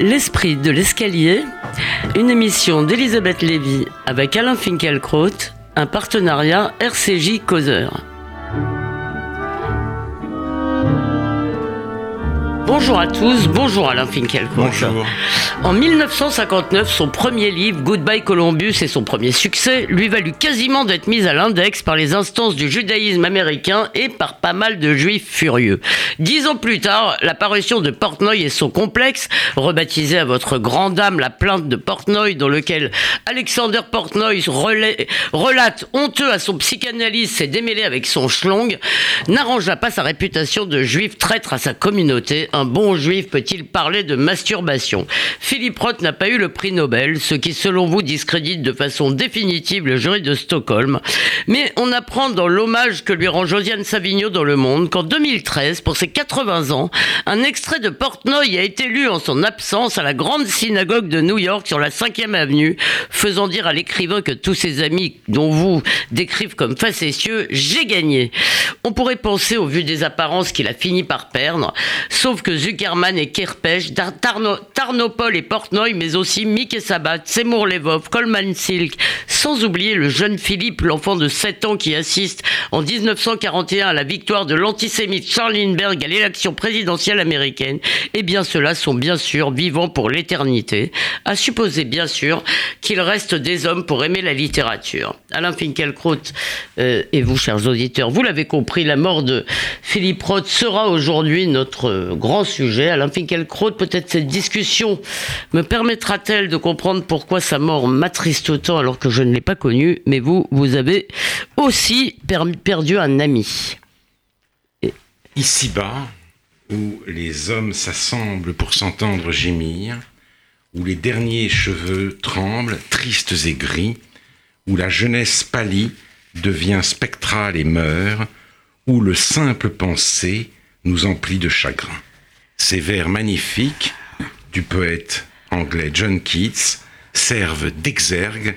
L'esprit de l'escalier, une émission d'Elisabeth Lévy avec Alain Finkielkraut, un partenariat RCJ Causeur. Bonjour à tous, bonjour Alain Finkielkraut. Bonjour. En 1959, son premier livre, Goodbye Columbus, et son premier succès, lui valut quasiment d'être mis à l'index par les instances du judaïsme américain et par pas mal de juifs furieux. Dix ans plus tard, l'apparition de Portnoy et son complexe, rebaptisé à votre grande dame la plainte de Portnoy, dans lequel Alexander Portnoy relate honteux à son psychanalyste s'est démêlé avec son schlong, n'arrangea pas sa réputation de juif traître à sa communauté. Un bon juif peut-il parler de masturbation? Philippe Roth n'a pas eu le prix Nobel, ce qui selon vous discrédite de façon définitive le jury de Stockholm. Mais on apprend dans l'hommage que lui rend Josiane Savigno dans Le Monde qu'en 2013, pour ses 80 ans, un extrait de Portnoy a été lu en son absence à la grande synagogue de New York sur la 5e avenue, faisant dire à l'écrivain que tous ses amis, dont vous décrivent comme facétieux, j'ai gagné. On pourrait penser, au vu des apparences, qu'il a fini par perdre, sauf que Zuckerman et Tarno- Tarnopol et Portnoy, mais aussi Mick et Sabat, Seymour Levov, Coleman Silk, sans oublier le jeune Philippe, l'enfant de 7 ans qui assiste en 1941 à la victoire de l'antisémite Charles Lindbergh à l'élection présidentielle américaine, eh bien ceux-là sont bien sûr vivants pour l'éternité, à supposer bien sûr qu'il reste des hommes pour aimer la littérature. Alain Finkielkraut euh, et vous, chers auditeurs, vous l'avez compris, la mort de Philippe Roth sera aujourd'hui notre grand sujet. Alain Finkielkraut, peut-être cette discussion me permettra-t-elle de comprendre pourquoi sa mort m'attriste autant alors que je ne l'ai pas connu, mais vous, vous avez aussi per- perdu un ami. Ici-bas, où les hommes s'assemblent pour s'entendre gémir, où les derniers cheveux tremblent, tristes et gris, où la jeunesse pâlit, devient spectrale et meurt, où le simple pensée nous emplit de chagrin. Ces vers magnifiques du poète anglais John Keats servent d'exergue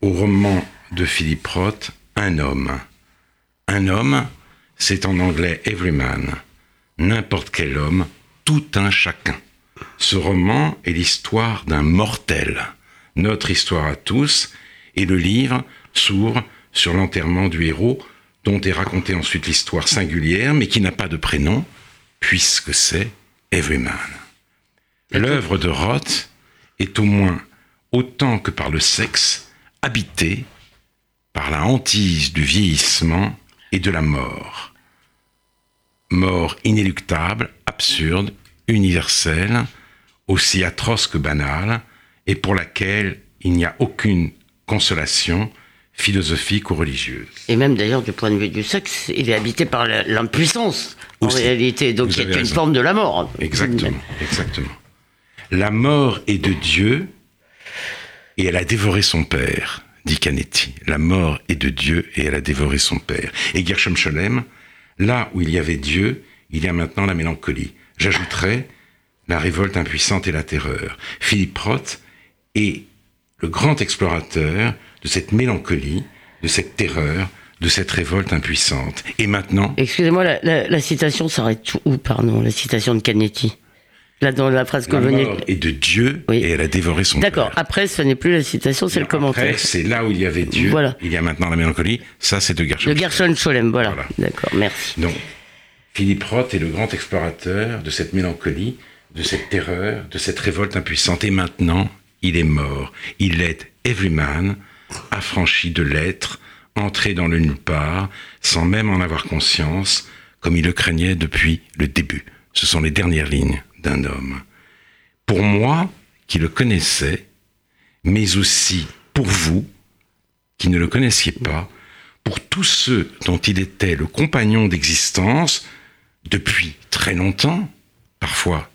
au roman de Philippe Roth, Un homme. Un homme, c'est en anglais everyman, n'importe quel homme, tout un chacun. Ce roman est l'histoire d'un mortel, notre histoire à tous, et le livre s'ouvre sur l'enterrement du héros, dont est racontée ensuite l'histoire singulière, mais qui n'a pas de prénom, puisque c'est Everyman. L'œuvre de Roth est au moins autant que par le sexe habitée par la hantise du vieillissement et de la mort. Mort inéluctable, absurde, universelle, aussi atroce que banale, et pour laquelle il n'y a aucune consolation philosophique ou religieuse. Et même d'ailleurs du point de vue du sexe, il est habité par l'impuissance en réalité, donc a une raison. forme de la mort. Exactement, exactement. La mort est de Dieu et elle a dévoré son père, dit Canetti. La mort est de Dieu et elle a dévoré son père. Et Gershom Scholem, là où il y avait Dieu, il y a maintenant la mélancolie. J'ajouterais la révolte impuissante et la terreur. Philippe Roth est le grand explorateur de cette mélancolie, de cette terreur, de cette révolte impuissante. Et maintenant, Excusez-moi, la, la- la citation s'arrête où, pardon, la citation de Canetti? Là, dans la phrase que la vous venez... est de Dieu Oui. et elle a dévoré son D'accord, après, ce n'est plus la citation, c'est le Après, commentaire. c'est là où il y avait Dieu. Voilà. Il y a maintenant la mélancolie. Ça, c'est de Gershom. De Gershon Scholem, voilà. Voilà. D'accord, merci. Donc, Philippe Roth est le grand explorateur de cette mélancolie, de cette terreur, de cette révolte impuissante. Et maintenant, il est mort. Il est everyman, affranchi de l'être, entré dans le nulle part, sans même en avoir conscience, comme il le craignait depuis le début. Ce sont les dernières lignes d'un homme. Pour moi, qui le connaissais, mais aussi pour vous, qui ne le connaissiez pas, pour tous ceux dont il était le compagnon d'existence depuis très longtemps, parfois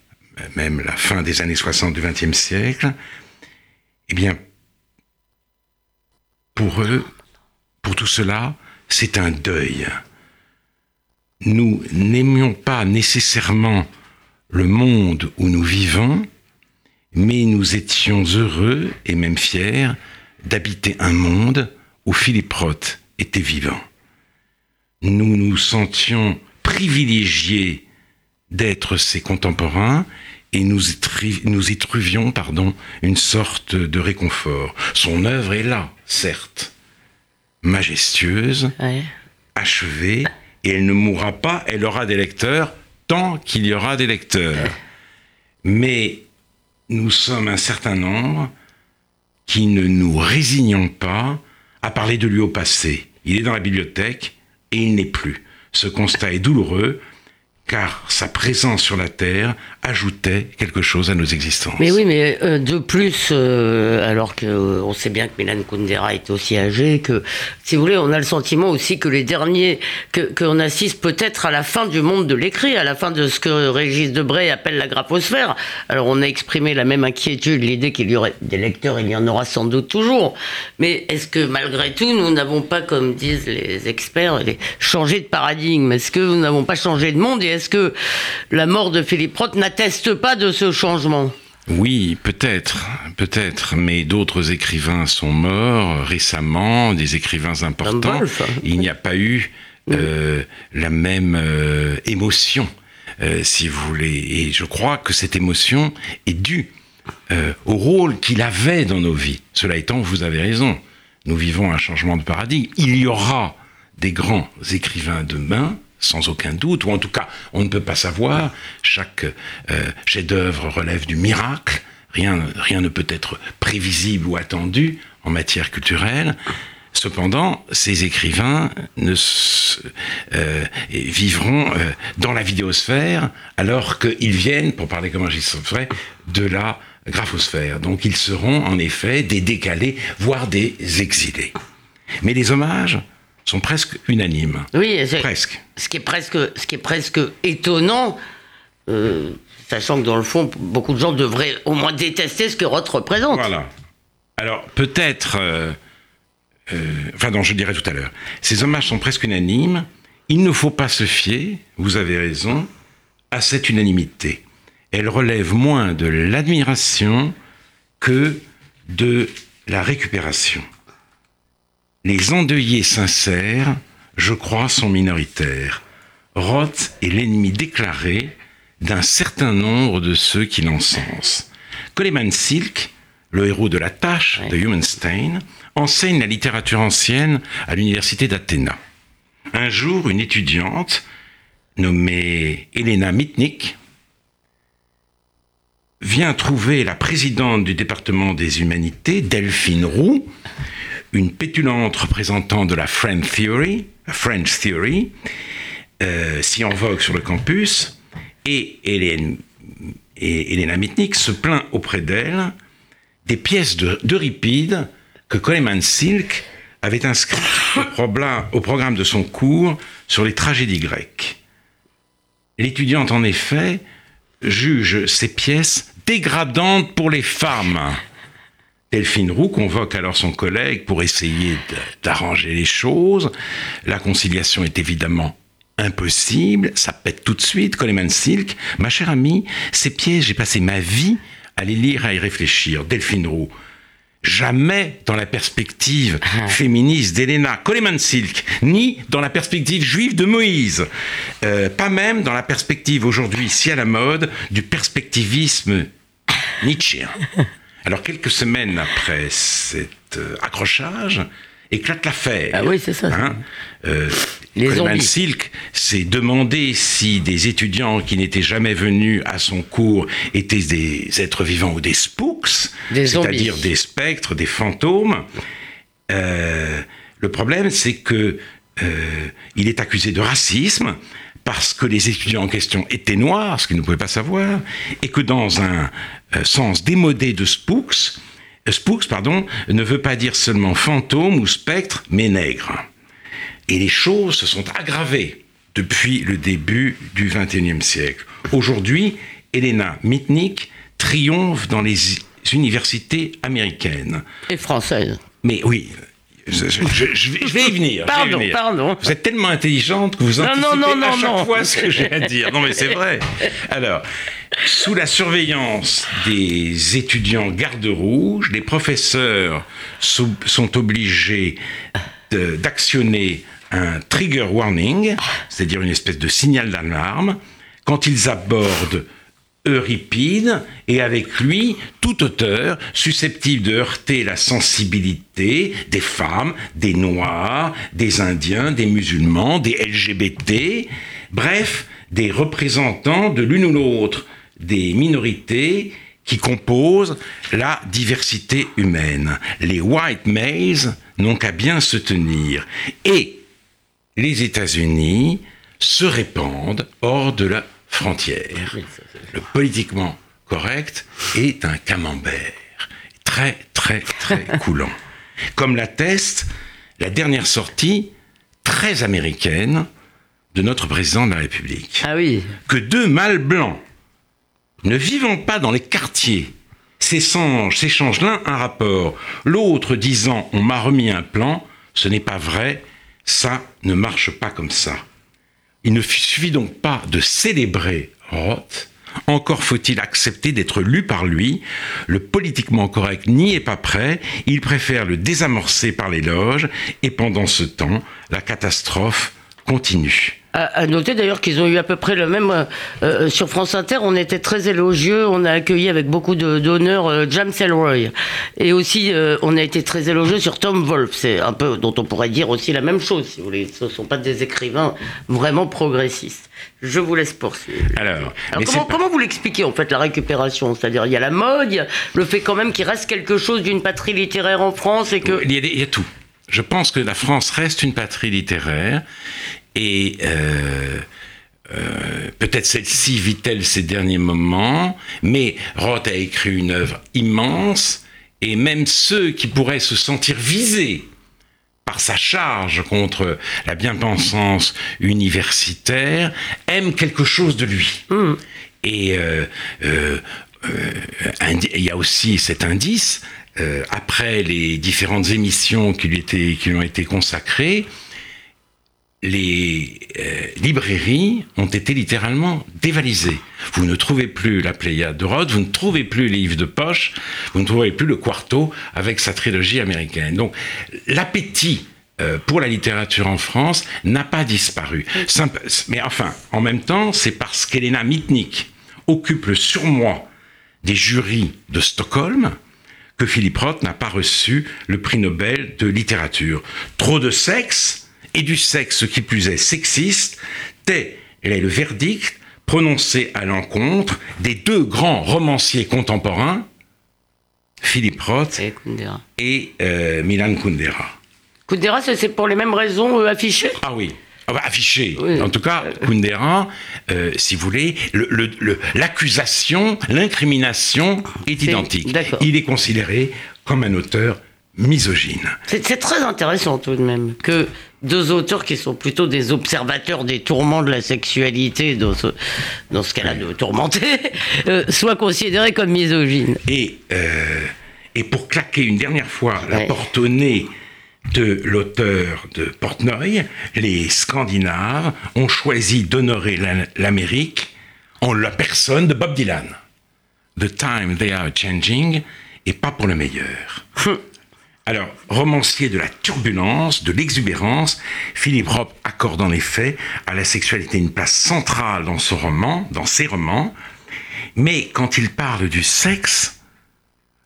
même la fin des années 60 du XXe siècle, eh bien, pour eux, pour tout cela, c'est un deuil. Nous n'aimions pas nécessairement le monde où nous vivons, mais nous étions heureux et même fiers d'habiter un monde où Philippe Roth était vivant. Nous nous sentions privilégiés d'être ses contemporains et nous y, tri- nous y trouvions pardon, une sorte de réconfort. Son œuvre est là, certes, majestueuse, Ouais. achevée, et elle ne mourra pas, elle aura des lecteurs tant qu'il y aura des lecteurs. Mais nous sommes un certain nombre qui ne nous résignons pas à parler de lui au passé. Il est dans la bibliothèque et il n'est plus. Ce constat est douloureux car sa présence sur la Terre ajoutait quelque chose à nos existences. Mais oui, mais euh, de plus, euh, alors que euh, sait bien que Milan Kundera est aussi âgé, que si vous voulez, on a le sentiment aussi que les derniers, qu'on assiste peut-être à la fin du monde de l'écrit, à la fin de ce que Régis Debray appelle la graphosphère. Alors on a exprimé la même inquiétude, l'idée qu'il y aurait des lecteurs, il y en aura sans doute toujours. Mais est-ce que malgré tout, nous n'avons pas, comme disent les experts, changé de paradigme? Est-ce que nous n'avons pas changé de monde est-ce que la mort de Philippe Roth n'atteste pas de ce changement? Oui, peut-être, peut-être, mais d'autres écrivains sont morts récemment, des écrivains importants. Il n'y a pas eu euh, la même euh, émotion, euh, si vous voulez. Et je crois que cette émotion est due euh, au rôle qu'il avait dans nos vies. Cela étant, vous avez raison. Nous vivons un changement de paradigme. Il y aura des grands écrivains demain, sans aucun doute, ou en tout cas, on ne peut pas savoir. Chaque euh, chef-d'œuvre relève du miracle. Rien, rien ne peut être prévisible ou attendu en matière culturelle. Cependant, ces écrivains ne euh, vivront euh, dans la vidéosphère alors qu'ils viennent, pour parler comme un vrai, de la graphosphère. Donc ils seront en effet des décalés, voire des exilés. Mais les hommages sont presque unanimes. Oui, c'est- Presque. ce qui est presque, ce qui est presque étonnant, euh, sachant que dans le fond, beaucoup de gens devraient au moins détester ce que Roth représente. Voilà. Alors, peut-être, euh, euh, enfin, non, je le dirai tout à l'heure, ces hommages sont presque unanimes. Il ne faut pas se fier, vous avez raison, à cette unanimité. Elle relève moins de l'admiration que de la récupération. Les endeuillés sincères, je crois, sont minoritaires. Roth est l'ennemi déclaré d'un certain nombre de ceux qui l'encensent. Coleman Silk, le héros de la tâche de Humanstein, enseigne la littérature ancienne à l'université d'Athéna. Un jour, une étudiante nommée Elena Mitnick vient trouver la présidente du département des humanités, Delphine Roux, une pétulante représentante de la French Theory, French Theory, euh, en vogue sur le campus, et Hélène et se plaint auprès d'elle des pièces de- d'Euripide que Coleman Silk avait inscrites au programme de son cours sur les tragédies grecques. L'étudiante, en effet, juge ces pièces dégradantes pour les femmes. Delphine Roux convoque alors son collègue pour essayer d'arranger les choses. La conciliation est évidemment impossible, ça pète tout de suite. Coleman Silk, ma chère amie, ces pièces, j'ai passé ma vie à les lire, à y réfléchir. Delphine Roux, jamais dans la perspective féministe d'Elena Coleman Silk, ni dans la perspective juive de Moïse, Euh, pas même dans la perspective aujourd'hui si à la mode du perspectivisme nietzschéen. Alors quelques semaines après cet euh, accrochage, éclate l'affaire. Ah oui, c'est ça. Hein Euh, Les Coleman. Silk s'est demandé si des étudiants qui n'étaient jamais venus à son cours étaient des êtres vivants ou des spooks, c'est-à-dire des spectres, des fantômes. Euh, le problème, c'est que euh, il est accusé de racisme parce que les étudiants en question étaient noirs, ce qu'ils ne pouvaient pas savoir, et que dans un euh, sens démodé de spooks, euh, spooks pardon, ne veut pas dire seulement fantôme ou spectre, mais nègre. Et les choses se sont aggravées depuis le début du XXIe siècle. Aujourd'hui, Elena Mitnick triomphe dans les universités américaines. Et française. Mais oui, je, je- je- je vais, y venir. y Pardon, venir. pardon. Vous êtes tellement intelligente que vous Non, anticipez non, non, à chaque fois ce que j'ai à dire. Non, mais c'est vrai. Alors, sous la surveillance des étudiants garde rouges, les professeurs sou- sont obligés de- d'actionner un trigger warning, c'est-à-dire une espèce de signal d'alarme, quand ils abordent Euripide et avec lui tout auteur susceptible de heurter la sensibilité des femmes, des noirs, des indiens, des musulmans, des LGBT, bref, des représentants de l'une ou l'autre des minorités qui composent la diversité humaine. Les white males n'ont qu'à bien se tenir. Et les États-Unis se répandent hors de la frontière. Le politiquement correct est un camembert. Très, très, très coulant. Comme l'atteste la dernière sortie très américaine de notre président de la République. Ah oui. Que deux mâles blancs ne vivant pas dans les quartiers s'échangent l'un un rapport, l'autre disant on m'a remis un plan, ce n'est pas vrai, ça ne marche pas comme ça. Il ne suffit donc pas de célébrer Roth, encore faut-il accepter d'être lu par lui. Le politiquement correct n'y est pas prêt, il préfère le désamorcer par l'éloge, et pendant ce temps, la catastrophe continue. À, noter d'ailleurs qu'ils ont eu à peu près le même. Euh, euh, sur France Inter, on était très élogieux. On a accueilli avec beaucoup d'honneur euh, James Elroy. Et aussi, on a été très élogieux sur Tom Wolfe. C'est un peu dont on pourrait dire aussi la même chose, si vous voulez. Ce ne sont pas des écrivains vraiment progressistes. Je vous laisse poursuivre. Alors, comment, vous l'expliquez en fait la récupération? C'est-à-dire il y a la mode, le fait quand même qu'il reste quelque chose d'une patrie littéraire en France et que il y a tout. Je pense que la France reste une patrie littéraire et euh, euh, peut-être celle-ci vit-elle ces derniers moments, mais Roth a écrit une œuvre immense, et même ceux qui pourraient se sentir visés par sa charge contre la bien-pensance universitaire aiment quelque chose de lui. Mmh. Et euh, il y a aussi cet indice, après les différentes émissions qui lui, étaient, qui lui ont été consacrées, les euh, librairies ont été littéralement dévalisées. Vous ne trouvez plus la Pléiade de Rhodes, vous ne trouvez plus les livres de poche, vous ne trouvez plus le Quarto avec sa trilogie américaine. Donc l'appétit euh, pour la littérature en France n'a pas disparu. mais enfin, en même temps, c'est parce qu'Elena Mitnick occupe le surmoi des jurys de Stockholm que Philippe Roth n'a pas reçu le prix Nobel de littérature. Trop de sexe et du sexe qui plus est sexiste, tel est le verdict prononcé à l'encontre des deux grands romanciers contemporains, Philippe Roth et, euh, Milan Kundera. Kundera, c'est pour les mêmes raisons euh, affichées? Ah oui. Ah bah, affiché. En tout cas, Kundera, euh, si vous voulez, l'accusation, l'incrimination est identique. Il est considéré comme un auteur misogyne. C'est très intéressant tout de même que deux auteurs qui sont plutôt des observateurs des tourments de la sexualité, dans ce, dans ce cas-là de tourmenter, euh, soient considérés comme misogynes. Et, euh, et pour claquer une dernière fois la porte au nez de l'auteur de Portnoy, les Scandinaves ont choisi d'honorer l'Amérique en la personne de Bob Dylan. The time they are changing, et pas pour le meilleur. Hum. Alors, romancier de la turbulence, de l'exubérance, Philippe Roth accorde en effet à la sexualité une place centrale dans son roman, dans ses romans, mais quand il parle du sexe,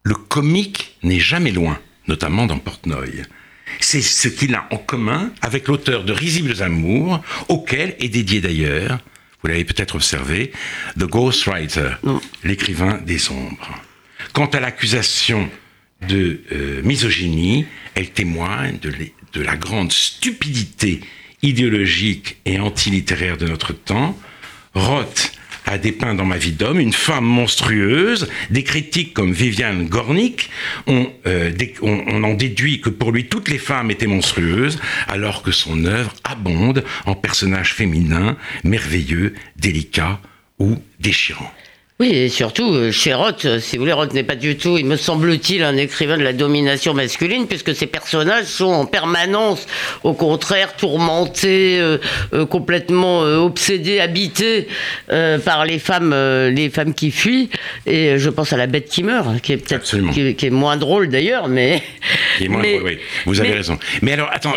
le comique n'est jamais loin, notamment dans Portnoy. C'est ce qu'il a en commun avec l'auteur de Risibles Amours, auquel est dédié d'ailleurs, vous l'avez peut-être observé, The Ghostwriter, l'écrivain des ombres. Quant à l'accusation de euh, misogynie, elle témoigne de, de, la grande stupidité idéologique et antilittéraire de notre temps. Roth a dépeint dans Ma vie d'homme une femme monstrueuse. Des critiques comme Viviane Gornick ont, euh, on, on, en déduit que pour lui toutes les femmes étaient monstrueuses, alors que son œuvre abonde en personnages féminins, merveilleux, délicats ou déchirants. Oui, et surtout, euh, chez Roth, euh, si vous voulez, Roth n'est pas du tout, il me semble-t-il, un écrivain de la domination masculine, puisque ses personnages sont en permanence, au contraire, tourmentés, euh, complètement obsédés, habités par les femmes, les femmes qui fuient. Et je pense à la bête qui meurt, qui est peut-être qui, est moins drôle d'ailleurs, mais. Qui est moins drôle, oui. Vous avez raison. Mais alors, attends,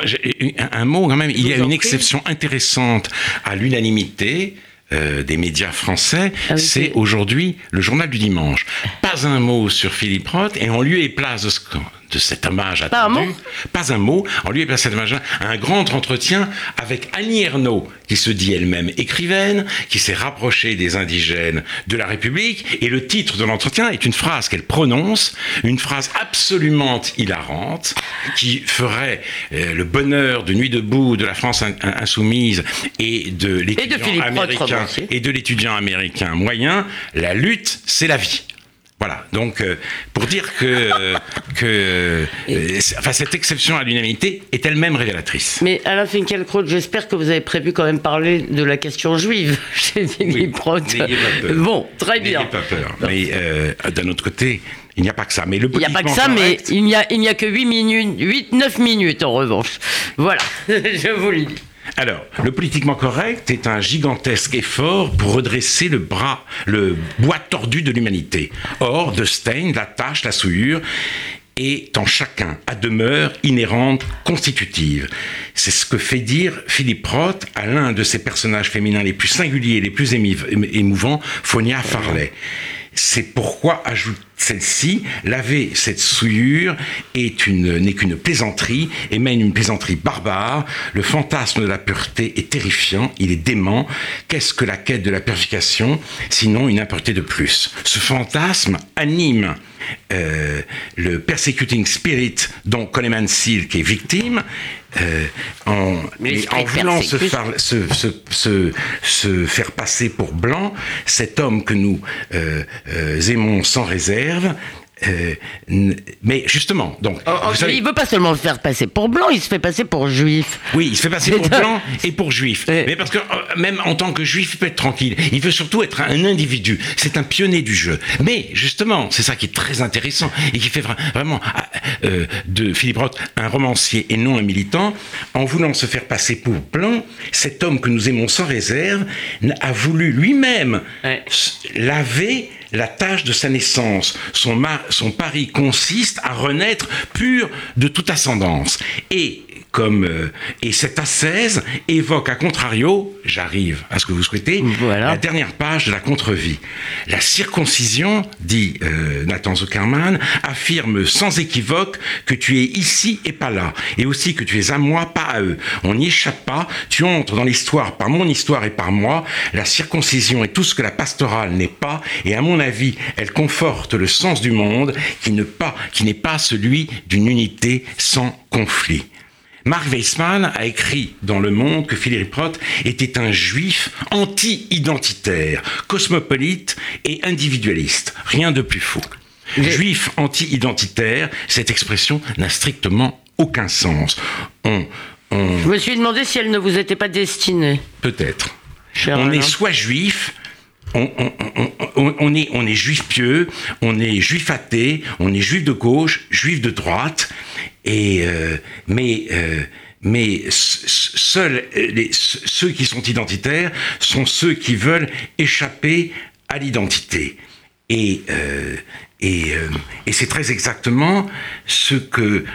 un, mot quand même. Il y a une exception intéressante à l'unanimité euh, des médias français, Ah oui, c'est aujourd'hui le journal du dimanche. Pas un mot sur Philippe Roth et en lieu et place de, ce qu'on- de cet hommage Pas un attendu, mot pas un mot, en lieu et place de cet hommage, un grand entretien avec Annie Ernaux, qui se dit elle-même écrivaine, qui s'est rapprochée des indigènes de la République, et le titre de l'entretien est une phrase qu'elle prononce, une phrase absolument hilarante, qui ferait euh, le bonheur de Nuit debout de la France in- in- insoumise et de l'étudiant américain et de l'étudiant américain moyen, la lutte, c'est la vie. Voilà, donc euh, pour dire que, euh, que euh, enfin, cette exception à l'unanimité est elle-même révélatrice. Mais Alain Finkielkraut, j'espère que vous avez prévu quand même parler de la question juive chez pas peur. Bon, très N'ayez bien. pas peur. Mais euh, d'un autre côté, il n'y a pas que ça. Mais le Il n'y a pas que ça, mais il n'y a, il n'y a que 8 minutes, 8, 9 minutes en revanche. Voilà, je vous le dis. Alors, le politiquement correct est un gigantesque effort pour redresser le bras, le bois tordu de l'humanité. Or, de Stein, la tâche, la souillure, est en chacun, à demeure inhérente, constitutive. C'est ce que fait dire Philippe Roth à l'un de ses personnages féminins les plus singuliers, les plus émouvants, Fonia Farley. C'est pourquoi, ajoute celle-ci, laver cette souillure est une, n'est qu'une plaisanterie et mène une plaisanterie barbare. Le fantasme de la pureté est terrifiant, il est dément. Qu'est-ce que la quête de la purification, sinon une impureté de plus? Ce fantasme anime euh, le persecuting spirit dont Coleman Silk est victime. Euh, en, Mais en voulant se persécute. faire, se, se, se, se faire passer pour blanc, cet homme que nous euh, euh, aimons sans réserve, euh, mais justement, donc, vous savez- il veut pas seulement se faire passer pour blanc, il se fait passer pour juif. oui, il se fait passer pour blanc et pour juif. Mais parce que euh, même en tant que juif, il peut être tranquille. Il veut surtout être un individu. C'est un pionnier du jeu. Mais justement, c'est ça qui est très intéressant et qui fait vra- vraiment ah, euh, de Philippe Roth un romancier et non un militant. En voulant se faire passer pour blanc, cet homme que nous aimons sans réserve a voulu lui-même Ouais. laver la tâche de sa naissance. Son, pari consiste à renaître pur de toute ascendance. Et comme euh, et cette ascèse évoque à contrario, j'arrive à ce que vous souhaitez, Voilà. la dernière page de la contre-vie. La circoncision, dit euh, Nathan Zuckerman, affirme sans équivoque que tu es ici et pas là, et aussi que tu es à moi, pas à eux. On n'y échappe pas, tu entres dans l'histoire par mon histoire et par moi. La circoncision est tout ce que la pastorale n'est pas, et à mon avis, elle conforte le sens du monde qui ne pas, qui n'est pas celui d'une unité sans conflit. Mark Weissman a écrit dans Le Monde que Philippe Roth était un juif anti-identitaire, cosmopolite et individualiste. Rien de plus faux. Juif anti-identitaire, cette expression n'a strictement aucun sens. On, on- Je me suis demandé si elle ne vous était pas destinée. peut-être. On Alain. est soit juif, on, est, juif pieux, on est juif athée, on est juif de gauche, juif de droite, et euh, mais euh, mais seuls euh, ceux qui sont identitaires sont ceux qui veulent échapper à l'identité. Et, et, et c'est très exactement ce que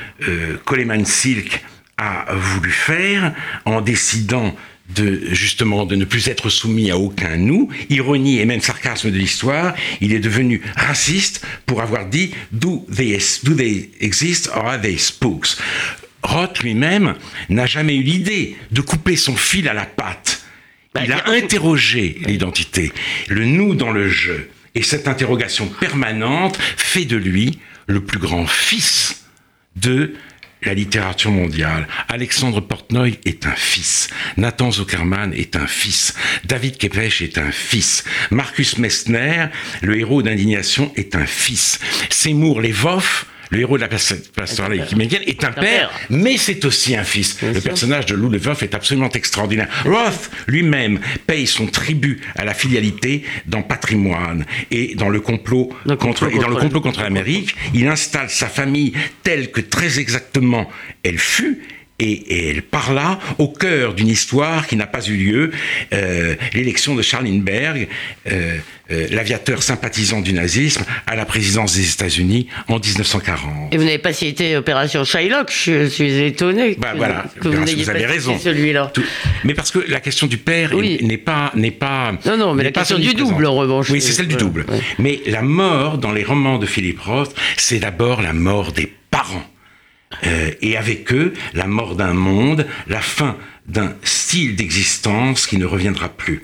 Coleman Silk a voulu faire en décidant de justement de ne plus être soumis à aucun nous, ironie et même sarcasme de l'histoire, il est devenu raciste pour avoir dit do they, do they exist or are they spooks? Roth lui-même n'a jamais eu l'idée de couper son fil à la patte. Il a interrogé l'identité, le nous dans le jeu. Et cette interrogation permanente fait de lui le plus grand fils de la littérature mondiale. Alexandre Portnoy est un fils. Nathan Zuckerman est un fils. David Kepech est un fils. Marcus Messner, le héros d'indignation, est un fils. Seymour Levoff, le héros de la pastorale américaine, est un père, mais c'est aussi un fils. Le sûr. personnage de Lou Levoff est absolument extraordinaire. Roth lui-même paye son tribut à la filialité dans Patrimoine et dans le complot Le contre, et dans le complot contre l'Amérique. Il installe sa famille telle que très exactement elle fut et, elle parla au cœur d'une histoire qui n'a pas eu lieu, euh, l'élection de Charles Lindbergh, euh, euh, l'aviateur sympathisant du nazisme, à la présidence des États-Unis en 1940. Et vous n'avez pas cité Opération Shylock, je suis étonné. Bah, voilà, que vous, vous avez raison. Celui-là. Mais parce que la question du père n'est pas n'est pas non non mais la question du double en revanche. Oui c'est celle du double. Mais la mort dans les romans de Philip Roth, c'est d'abord la mort des parents. Euh, et avec eux la mort d'un monde, la fin d'un style d'existence qui ne reviendra plus.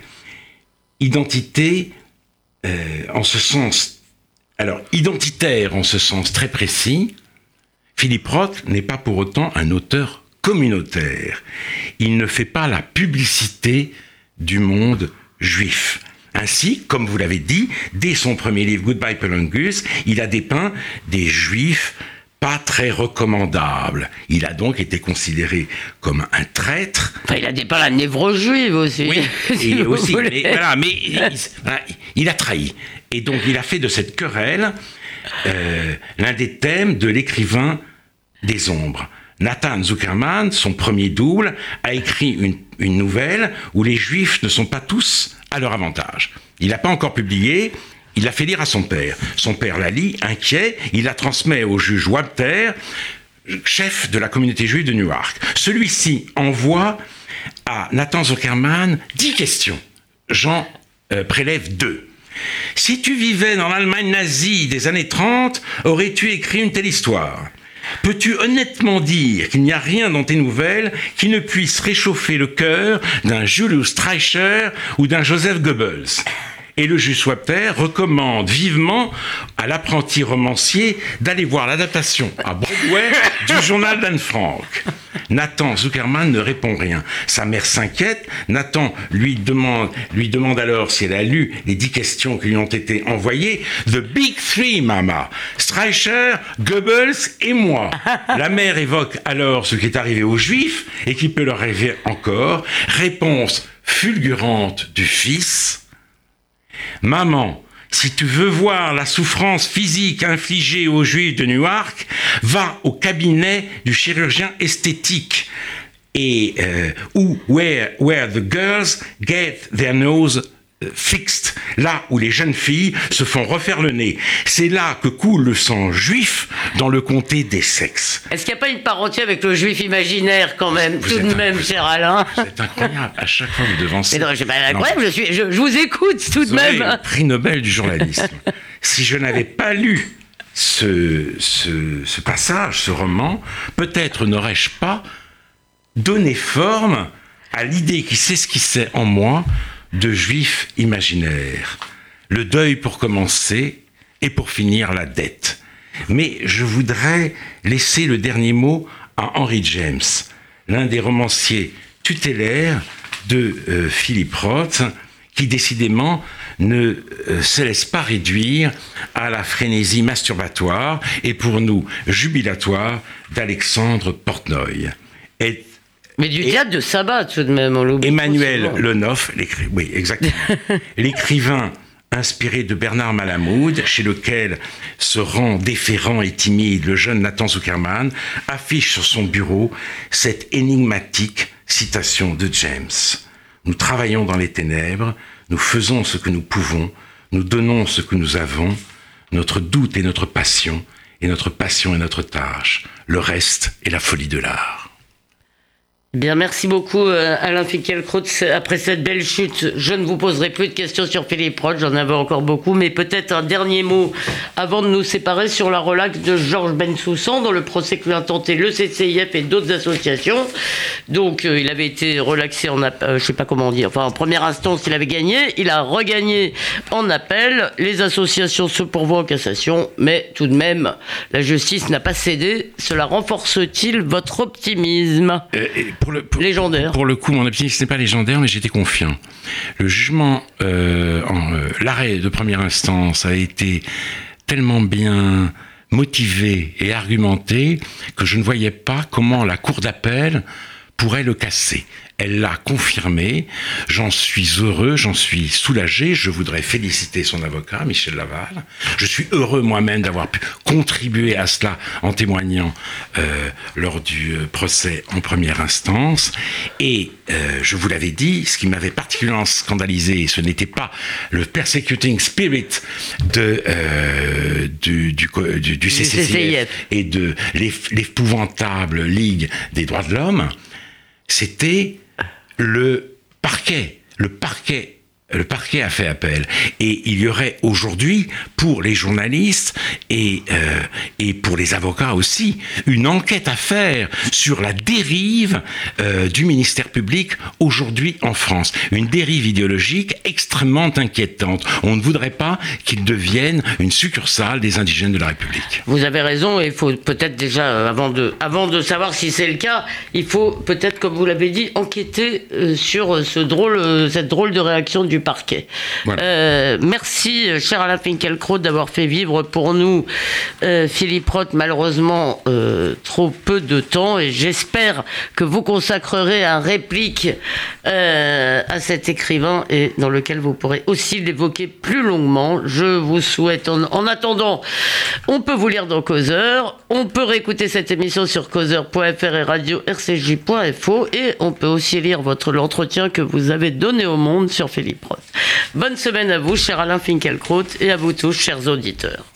Identité, euh, en ce sens, alors identitaire en ce sens très précis, Philippe Roth n'est pas pour autant un auteur communautaire. Il ne fait pas la publicité du monde juif. Ainsi, comme vous l'avez dit, dès son premier livre Goodbye Pelungus, il a dépeint des juifs pas très recommandable. Il a donc été considéré comme un traître. Enfin, il a dépeint la névrose juive aussi. Oui, et aussi. Mais, voilà, mais il, a trahi. Et donc, il a fait de cette querelle euh, l'un des thèmes de l'écrivain des ombres. Nathan Zuckerman, son premier double, a écrit une, une nouvelle où les juifs ne sont pas tous à leur avantage. Il n'a pas encore publié, il l'a fait lire à son père. Son père la lit, inquiet, il la transmet au juge Walter, chef de la communauté juive de Newark. Celui-ci envoie à Nathan Zuckerman dix questions. Jean euh, prélève deux. Si tu vivais dans l'Allemagne nazie des années 30, aurais-tu écrit une telle histoire? Peux-tu honnêtement dire qu'il n'y a rien dans tes nouvelles qui ne puisse réchauffer le cœur d'un Julius Streicher ou d'un Joseph Goebbels? Et le juge Swapter recommande vivement à l'apprenti romancier d'aller voir l'adaptation à Broadway du journal d'Anne Frank. Nathan Zuckerman ne répond rien. Sa mère s'inquiète. Nathan lui demande, lui demande alors si elle a lu les dix questions qui lui ont été envoyées. The Big Three, Mama. Streicher, Goebbels et moi. La mère évoque alors ce qui est arrivé aux Juifs et qui peut leur arriver encore. Réponse fulgurante du fils. Maman, si tu veux voir la souffrance physique infligée aux Juifs de Newark, va au cabinet du chirurgien esthétique et euh, où where, where the girls get their nose fixed, là où les jeunes filles se font refaire le nez. C'est là que coule le sang juif dans le comté des sexes. Est-ce qu'il n'y a pas une parenté avec le juif imaginaire quand même, tout de même, cher Alain? C'est incroyable, à chaque fois vous devancez. Mais non, pas incroyable, je, suis, je, vous écoute tout de même. Le prix Nobel du journalisme. si je n'avais pas lu ce, ce, ce passage, ce roman, peut-être n'aurais-je pas donné forme à l'idée qui s'esquissait en moi de juifs imaginaires. Le deuil pour commencer et pour finir la dette. Mais je voudrais laisser le dernier mot à Henry James, l'un des romanciers tutélaires de euh, Philippe Roth, qui décidément ne euh, se laisse pas réduire à la frénésie masturbatoire et pour nous jubilatoire d'Alexandre Portnoy. Mais du théâtre de sabbat, tout de même, on l'oublie. Emmanuel Lenoff, oui, exactement. l'écrivain inspiré de Bernard Malamud, chez lequel se rend déférent et timide le jeune Nathan Zuckerman, affiche sur son bureau cette énigmatique citation de James. Nous travaillons dans les ténèbres, nous faisons ce que nous pouvons, nous donnons ce que nous avons, notre doute est notre passion, et notre passion est notre tâche. Le reste est la folie de l'art. Bien, merci beaucoup euh, Alain Finkielkraut. Après cette belle chute, je ne vous poserai plus de questions sur Philippe Roth, j'en avais encore beaucoup, mais peut-être un dernier mot avant de nous séparer sur la relaxe de Georges Bensoussan dans le procès que lui tenté le CCIF et d'autres associations. Donc, euh, il avait été relaxé en appel, euh, je sais pas comment dire, enfin en première instance, il avait gagné, il a regagné en appel. Les associations se pourvoient en cassation, mais tout de même, la justice n'a pas cédé. Cela renforce-t-il votre optimisme? Pour le, légendaire. Pour le coup, mon optimisme n'est pas légendaire, mais j'étais confiant. Le jugement, euh, euh, l'arrêt de première instance a été tellement bien motivé et argumenté que je ne voyais pas comment la cour d'appel pourrait le casser. Elle l'a confirmé. J'en suis heureux, j'en suis soulagé. Je voudrais féliciter son avocat, Michel Laval. Je suis heureux moi-même d'avoir pu contribuer à cela en témoignant euh, lors du euh, procès en première instance. Et euh, je vous l'avais dit, ce qui m'avait particulièrement scandalisé, ce n'était pas le persecuting spirit de, du, du, du, CCCF et de l'épouvantable Ligue des droits de l'homme, c'était le parquet. Le parquet le parquet a fait appel. Et il y aurait aujourd'hui, pour les journalistes et, euh, et pour les avocats aussi, une enquête à faire sur la dérive euh, du ministère public aujourd'hui en France. Une dérive idéologique extrêmement inquiétante. On ne voudrait pas qu'il devienne une succursale des indigènes de la République. Vous avez raison, il faut peut-être déjà, euh, avant de, avant de savoir si c'est le cas, il faut peut-être, comme vous l'avez dit, enquêter sur ce drôle, cette drôle de réaction du parquet. Euh, merci, cher Alain Finkielkraut, d'avoir fait vivre pour nous euh, Philippe Roth, malheureusement, euh, trop peu de temps. Et j'espère que vous consacrerez un réplique à cet écrivain et dans lequel vous pourrez aussi l'évoquer plus longuement. Je vous souhaite, en, attendant, on peut vous lire dans Causeur, on peut réécouter cette émission sur causeur.fr et radio rcj.fo et on peut aussi lire votre l'entretien que vous avez donné au monde sur Philippe Bonne semaine à vous, cher Alain Finkielkraut, et à vous tous, chers auditeurs.